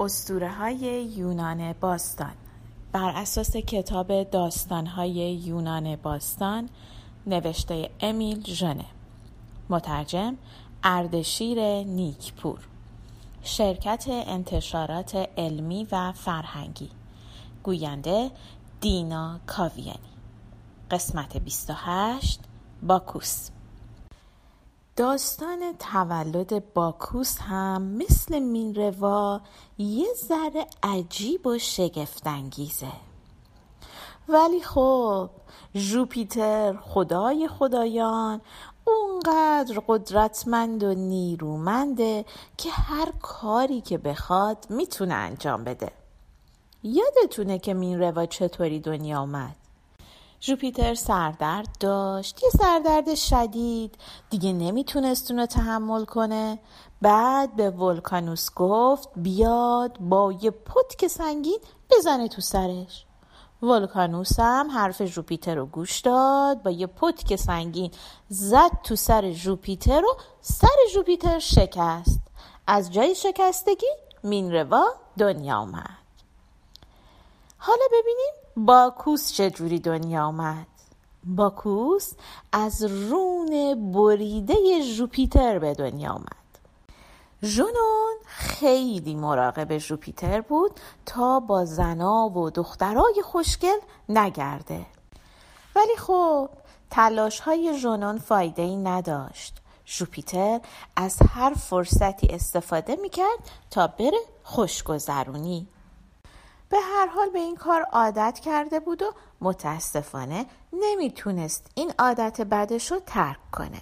اسطوره های یونان باستان. بر اساس کتاب داستان های یونان باستان نوشته امیل ژنه. مترجم اردشیر نیکپور. شرکت انتشارات علمی و فرهنگی. گوینده دینا کاویانی. قسمت 28 باکوس. داستان تولد باکوس هم مثل مینروا یه ذره عجیب و شگفتانگیزه. ولی خب جوپیتر خدای خدایان اونقدر قدرتمند و نیرومنده که هر کاری که بخواد می‌تونه انجام بده. یادتونه که مینروا چطوری دنیا آمد جوپیتر سردرد داشت. یه سردرد شدید. دیگه نمی‌تونست اونو تحمل کنه. بعد به ولکانوس گفت بیاد با یه پتک سنگین بزنه تو سرش. ولکانوس هم حرف جوپیتر رو گوش داد. با یه پتک سنگین زد تو سر جوپیتر و سر جوپیتر شکست. از جای شکستگی مینروا دنیا آمد حالا ببینیم باکوس چجوری دنیا آمد؟ باکوس از رون بریده جوپیتر به دنیا آمد. ژنون خیلی مراقب جوپیتر بود تا با زنا و دخترای خوشگل نگرده. ولی خب تلاش های ژنون فایده ای نداشت. جوپیتر از هر فرصتی استفاده می‌کرد تا بره خوشگذرونی. به هر حال به این کار عادت کرده بود و متاسفانه نمی‌تونست این عادت بدش رو ترک کنه.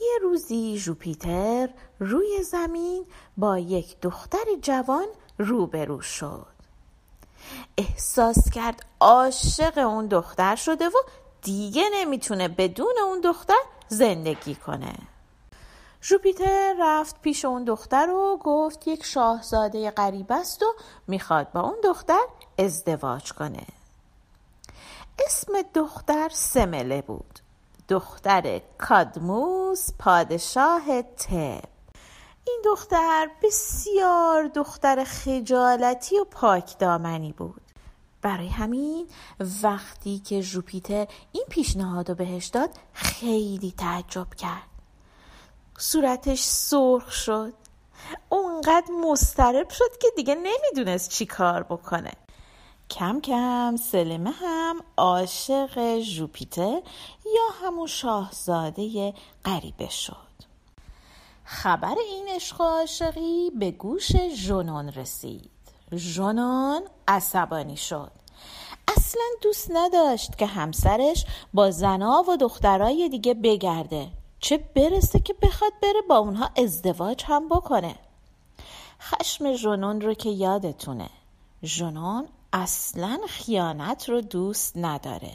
یه روزی جوپیتر روی زمین با یک دختر جوان روبرو شد. احساس کرد عاشق اون دختر شده و دیگه نمی‌تونه بدون اون دختر زندگی کنه. جوپیتر رفت پیش اون دختر و گفت یک شاهزاده غریب است و می‌خواد با اون دختر ازدواج کنه. اسم دختر سمله بود. دختر کادموس پادشاه تب این دختر بسیار دختر خجالتی و پاک دامنی بود. برای همین وقتی که جوپیتر این پیشنهاد رو بهش داد خیلی تعجب کرد. صورتش سرخ شد. اونقدر مسترب شد که دیگه نمی‌دونست چی کار بکنه. کم کم سلمه هم عاشق جوپیتر یا همون شاهزاده غریبه شد. خبر این عشق عاشقی به گوش ژنون رسید. ژنون عصبانی شد. اصلا دوست نداشت که همسرش با زنا و دخترای دیگه بگرده. چه برسه که بخواد بره با اونها ازدواج هم بکنه. خشم ژنون رو که یادتونه. ژنون اصلا خیانت رو دوست نداره.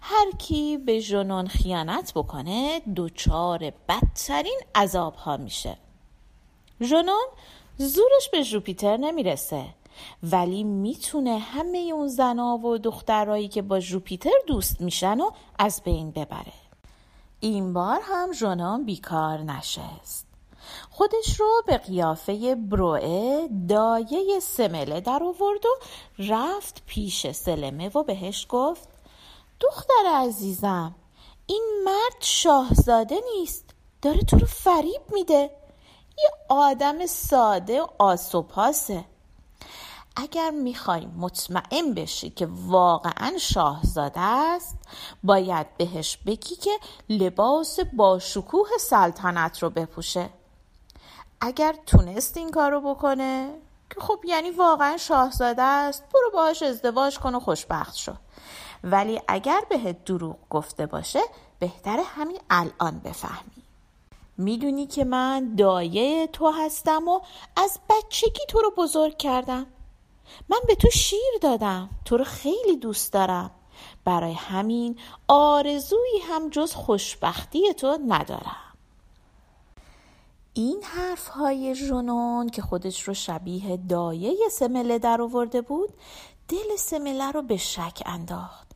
هر کی به ژنون خیانت بکنه دچار بدترین عذاب ها میشه. ژنون زورش به جوپیتر نمی‌رسه ولی می‌تونه همه اون زنا و دخترایی که با جوپیتر دوست میشن و از بین ببره. این بار هم ژنون بیکار نشست. خودش رو به قیافه بروئه دایه سمله در آورد و رفت پیش سلمه و بهش گفت دختر عزیزم این مرد شاهزاده نیست داره تو رو فریب میده. یه آدم ساده و آسوپاسه. اگر می‌خوای مطمئن بشی که واقعا شاهزاده است باید بهش بگی که لباس با شکوه سلطنت رو بپوشه. اگر تونست این کارو بکنه که خب یعنی واقعا شاهزاده است برو باهاش ازدواج کن و خوشبخت شو. ولی اگر بهت دروغ گفته باشه بهتره همین الان بفهمی. می‌دونی که من دایه تو هستم و از بچگی تو رو بزرگ کردم. من به تو شیر دادم. تو رو خیلی دوست دارم. برای همین آرزویی هم جز خوشبختی تو ندارم. این حرف های جنون که خودش رو شبیه دایه سمله در آورده بود دل سمله رو به شک انداخت.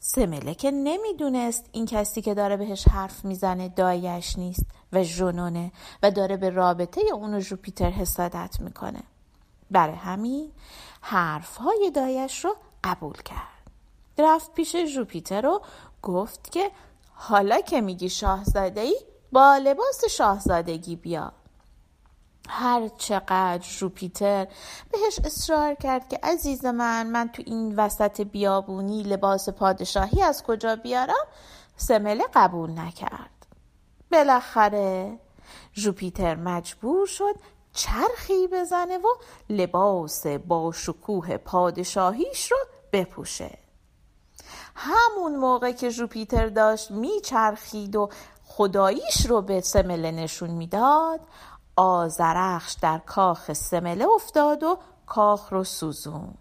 سمله که نمی‌دونست این کسی که داره بهش حرف می‌زنه دایش نیست و ژنونه و داره به رابطه اون جوپیتر حسادت می‌کنه. برای همین حرفهای دایش رو قبول کرد. رفت پیش جوپیتر و گفت که حالا که میگی شاهزاده ای با لباس شاهزادگی بیا. هر چقدر جوپیتر بهش اصرار کرد که عزیز من من تو این وسط بیابونی لباس پادشاهی از کجا بیارم سمله قبول نکرد. بالاخره جوپیتر مجبور شد چرخی بزنه و لباس با شکوه پادشاهیش رو بپوشه. همون موقع که جوپیتر داشت میچرخید و خداییش رو به سمله نشون می‌داد آزرخش در کاخ سمله افتاد و کاخ رو سوزوند.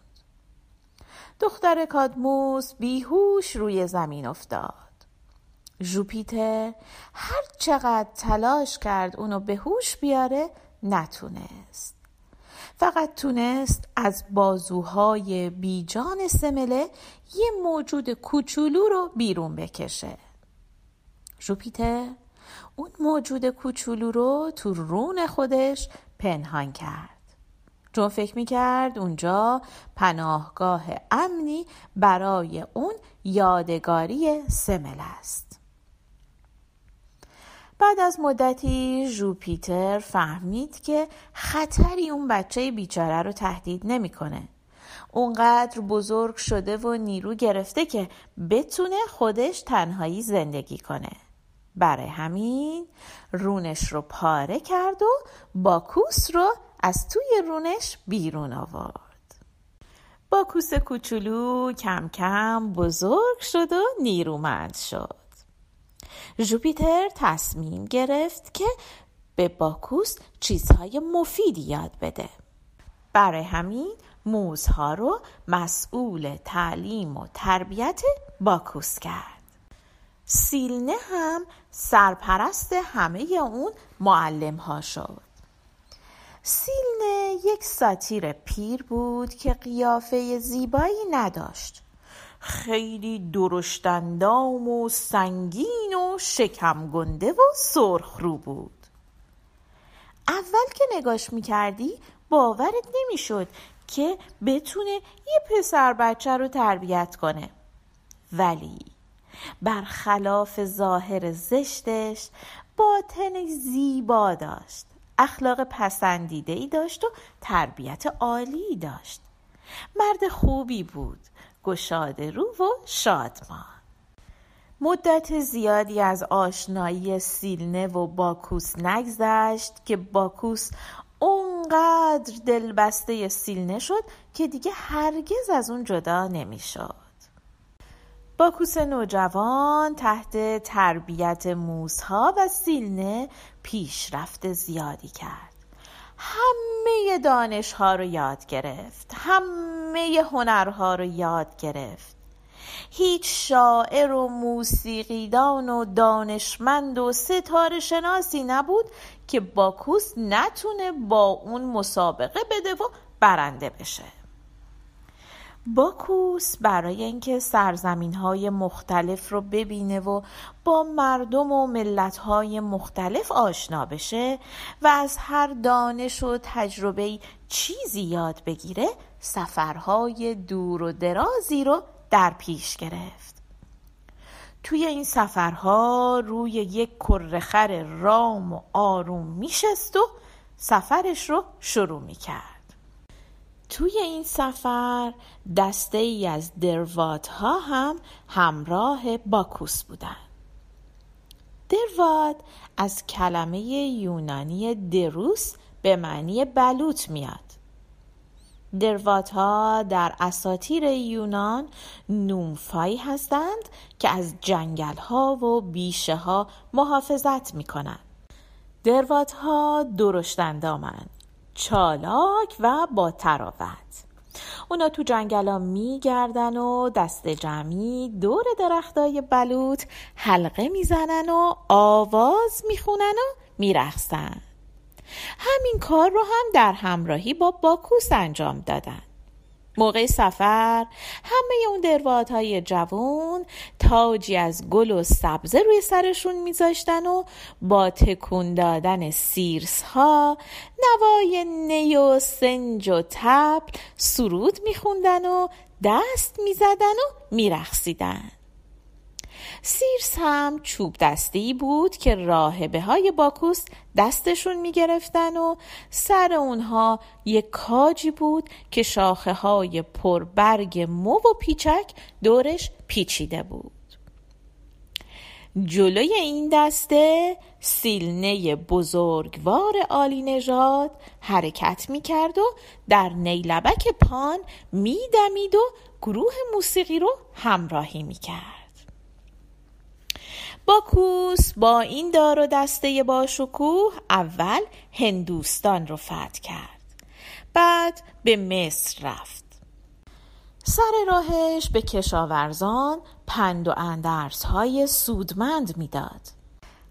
دختر کادموس بیهوش روی زمین افتاد. جوپیتر هر چقدر تلاش کرد اونو به هوش بیاره نتونست. فقط تونست از بازوهای بیجان سمله یه موجود کوچولو رو بیرون بکشه. جوپیتر اون موجود کوچولو رو تو رون خودش پنهان کرد. چون فکر می‌کرد اونجا پناهگاه امنی برای اون یادگاری سمل است. بعد از مدتی جوپیتر فهمید که خطری اون بچه بیچاره رو تهدید نمی‌کنه. اونقدر بزرگ شده و نیرو گرفته که بتونه خودش تنهایی زندگی کنه. برای همین رونش رو پاره کرد و باکوس رو از توی رونش بیرون آورد باکوس کوچولو کم کم بزرگ شد و نیرومند شد جوپیتر تصمیم گرفت که به باکوس چیزهای مفیدی یاد بده. برای همین موزها رو مسئول تعلیم و تربیت باکوس کرد. سیلنه هم سرپرست همه اون معلم ها شد. سیلنه یک ساتیر پیر بود که قیافه زیبایی نداشت. خیلی درشتندام و سنگین و شکم گنده و سرخ رو بود. اول که نگاش می‌کردی باورت نمی‌شد که بتونه یه پسر بچه رو تربیت کنه. ولی برخلاف ظاهر زشتش باطن زیبا داشت. اخلاق پسندیده ای داشت و تربیت عالی داشت. مرد خوبی بود. گشاده رو و شادمان مدت زیادی از آشنایی سیلنه و باکوس نگذشت که باکوس اونقدر دلبسته سیلنه شد که دیگه هرگز از اون جدا نمی‌شد. باکوس نوجوان تحت تربیت موسها و سیلنه پیشرفت زیادی کرد همه دانشها رو یاد گرفت. همه هنرها رو یاد گرفت. هیچ شاعر و موسیقیدان و دانشمند و ستاره شناسی نبود که باکوس نتونه با اون مسابقه بده و برنده بشه. باکوس برای اینکه سرزمین های مختلف رو ببینه و با مردم و ملت های مختلف آشنا بشه و از هر دانش و تجربه چیزی یاد بگیره سفرهای دور و درازی رو در پیش گرفت. توی این سفرها روی یک کرخر رام و آروم میشست و سفرش رو شروع می‌کرد. توی این سفر دسته ای از دروات ها هم همراه باکوس بودن. دروات از کلمه یونانی دروس به معنی بلوط میاد. دروات ها در اساتیر یونان نومفایی هستند که از جنگل ها و بیشه ها محافظت می کنند. دروات ها درشتندامند چالاک و با تراوت اونا تو جنگلا میگردن و دست جمعی دور درختای بلوط حلقه می‌زنن و آواز می‌خونن و میرخصن همین کار رو هم در همراهی با باکوس انجام دادن. موقع سفر همه اون دروادهای جوون تاجی از گل و سبزه روی سرشون میذاشتن و با تکون دادن سیرس ها نوای نی و سنج و تبل سرود میخوندن و دست می‌زدن و میرخصیدن سیرس هم چوب دستی بود که راهبه های باکوس دستشون می‌گرفتن و سر اونها یک کاجی بود که شاخه های پربرگ مو و پیچک دورش پیچیده بود جلوی این دسته سیلنه بزرگوار عالی نژاد حرکت می کرد و در نیلبک پان می دمید و گروه موسیقی رو همراهی می کرد. باکوس با این دار و دسته باشکوه اول هندوستان رو فتح کرد بعد به مصر رفت سر راهش به کشاورزان پند و اندرس های سودمند می‌داد.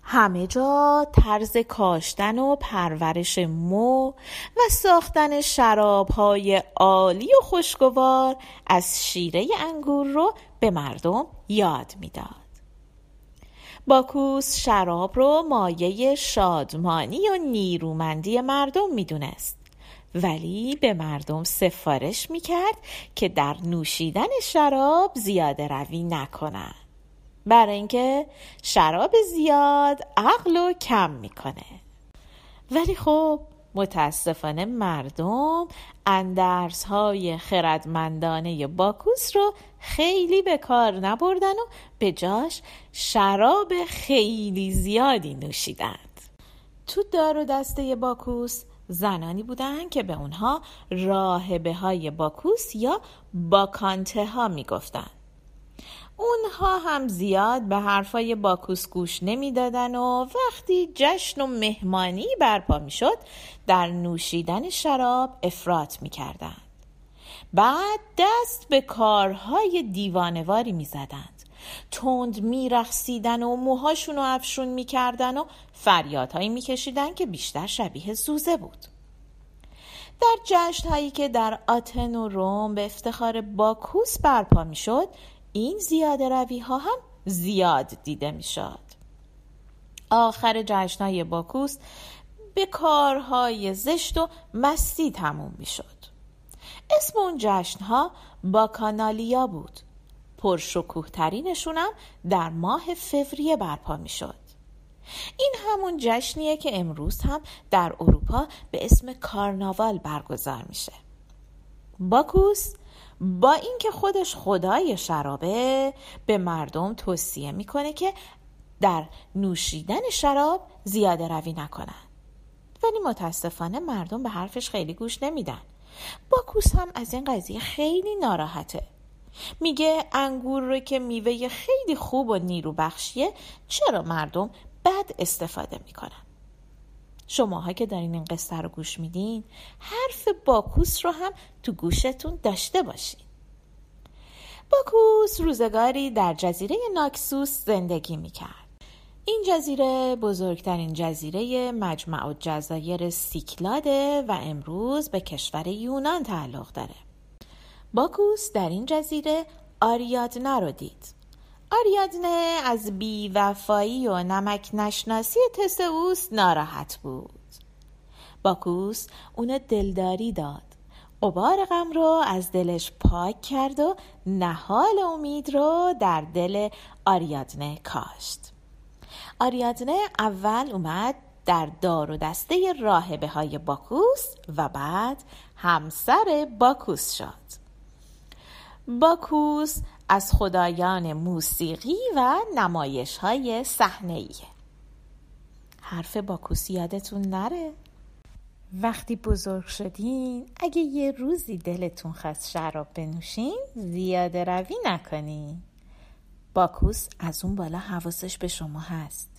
همه جا طرز کاشتن و پرورش مو و ساختن شراب های عالی و خوشگوار از شیره انگور رو به مردم یاد می‌داد. باکوس شراب رو مایه شادمانی و نیرومندی مردم می‌دونست. ولی به مردم سفارش می‌کرد که در نوشیدن شراب زیاده روی نکنن. برای اینکه شراب زیاد عقل و کم می‌کنه. ولی خب متاسفانه مردم اندرس های خردمندانه باکوس رو خیلی به کار نبردن و به جاش شراب خیلی زیادی نوشیدند. تو دار و دسته باکوس زنانی بودند که به اونها راهبه های باکوس یا باکانته ها می‌گفتند اونها هم زیاد به حرفای باکوس گوش نمی‌دادن و وقتی جشن و مهمانی برپا می‌شد در نوشیدن شراب افراط می‌کردند. بعد دست به کارهای دیوانواری می‌زدند. تند میرخسیدن و موهاشون رو افشون می‌کردن و فریادهایی میکشیدن که بیشتر شبیه زوزه بود. در جشن هایی که در آتن و روم به افتخار باکوس برپا می‌شد این زیاده روی ها هم زیاد دیده می شد. آخر جشنهای باکوس به کارهای زشت و مستی تموم می شد. اسم اون جشنها باکانالیا بود. پرشکوه ترینشون هم در ماه فوریه برپا می شد. این همون جشنیه که امروز هم در اروپا به اسم کارناوال برگزار میشه. باکوس با اینکه خودش خدای شرابه به مردم توصیه می‌کنه که در نوشیدن شراب زیاده روی نکنن. ولی متاسفانه مردم به حرفش خیلی گوش نمیدن. باکوس هم از این قضیه خیلی ناراحته. میگه انگور رو که میوه خیلی خوب و نیرو بخشیه چرا مردم بد استفاده می‌کنن؟ شماها که دارین این قصه رو گوش میدین حرف باکوس رو هم تو گوشتون داشته باشین. باکوس روزگاری در جزیره ناکسوس زندگی می‌کرد. این جزیره بزرگترین جزیره مجمع جزایر سیکلاده و امروز به کشور یونان تعلق داره. باکوس در این جزیره آریادنه رو دید. آریادنه از بیوفایی و نمک نشناسی تسئوس ناراحت بود. باکوس اون دلداری داد. قبار غم رو از دلش پاک کرد و نهال امید رو در دل آریادنه کاشت. آریادنه اول اومد در دار و دسته راهبه های باکوس و بعد همسر باکوس شد. باکوس از خدایان موسیقی و نمایش های صحنه حرف باکوس یادتون نره. وقتی بزرگ شدین اگه یه روزی دلتون خواست شراب بنوشین زیاده روی نکنین. باکوس از اون بالا حواسش به شما هست.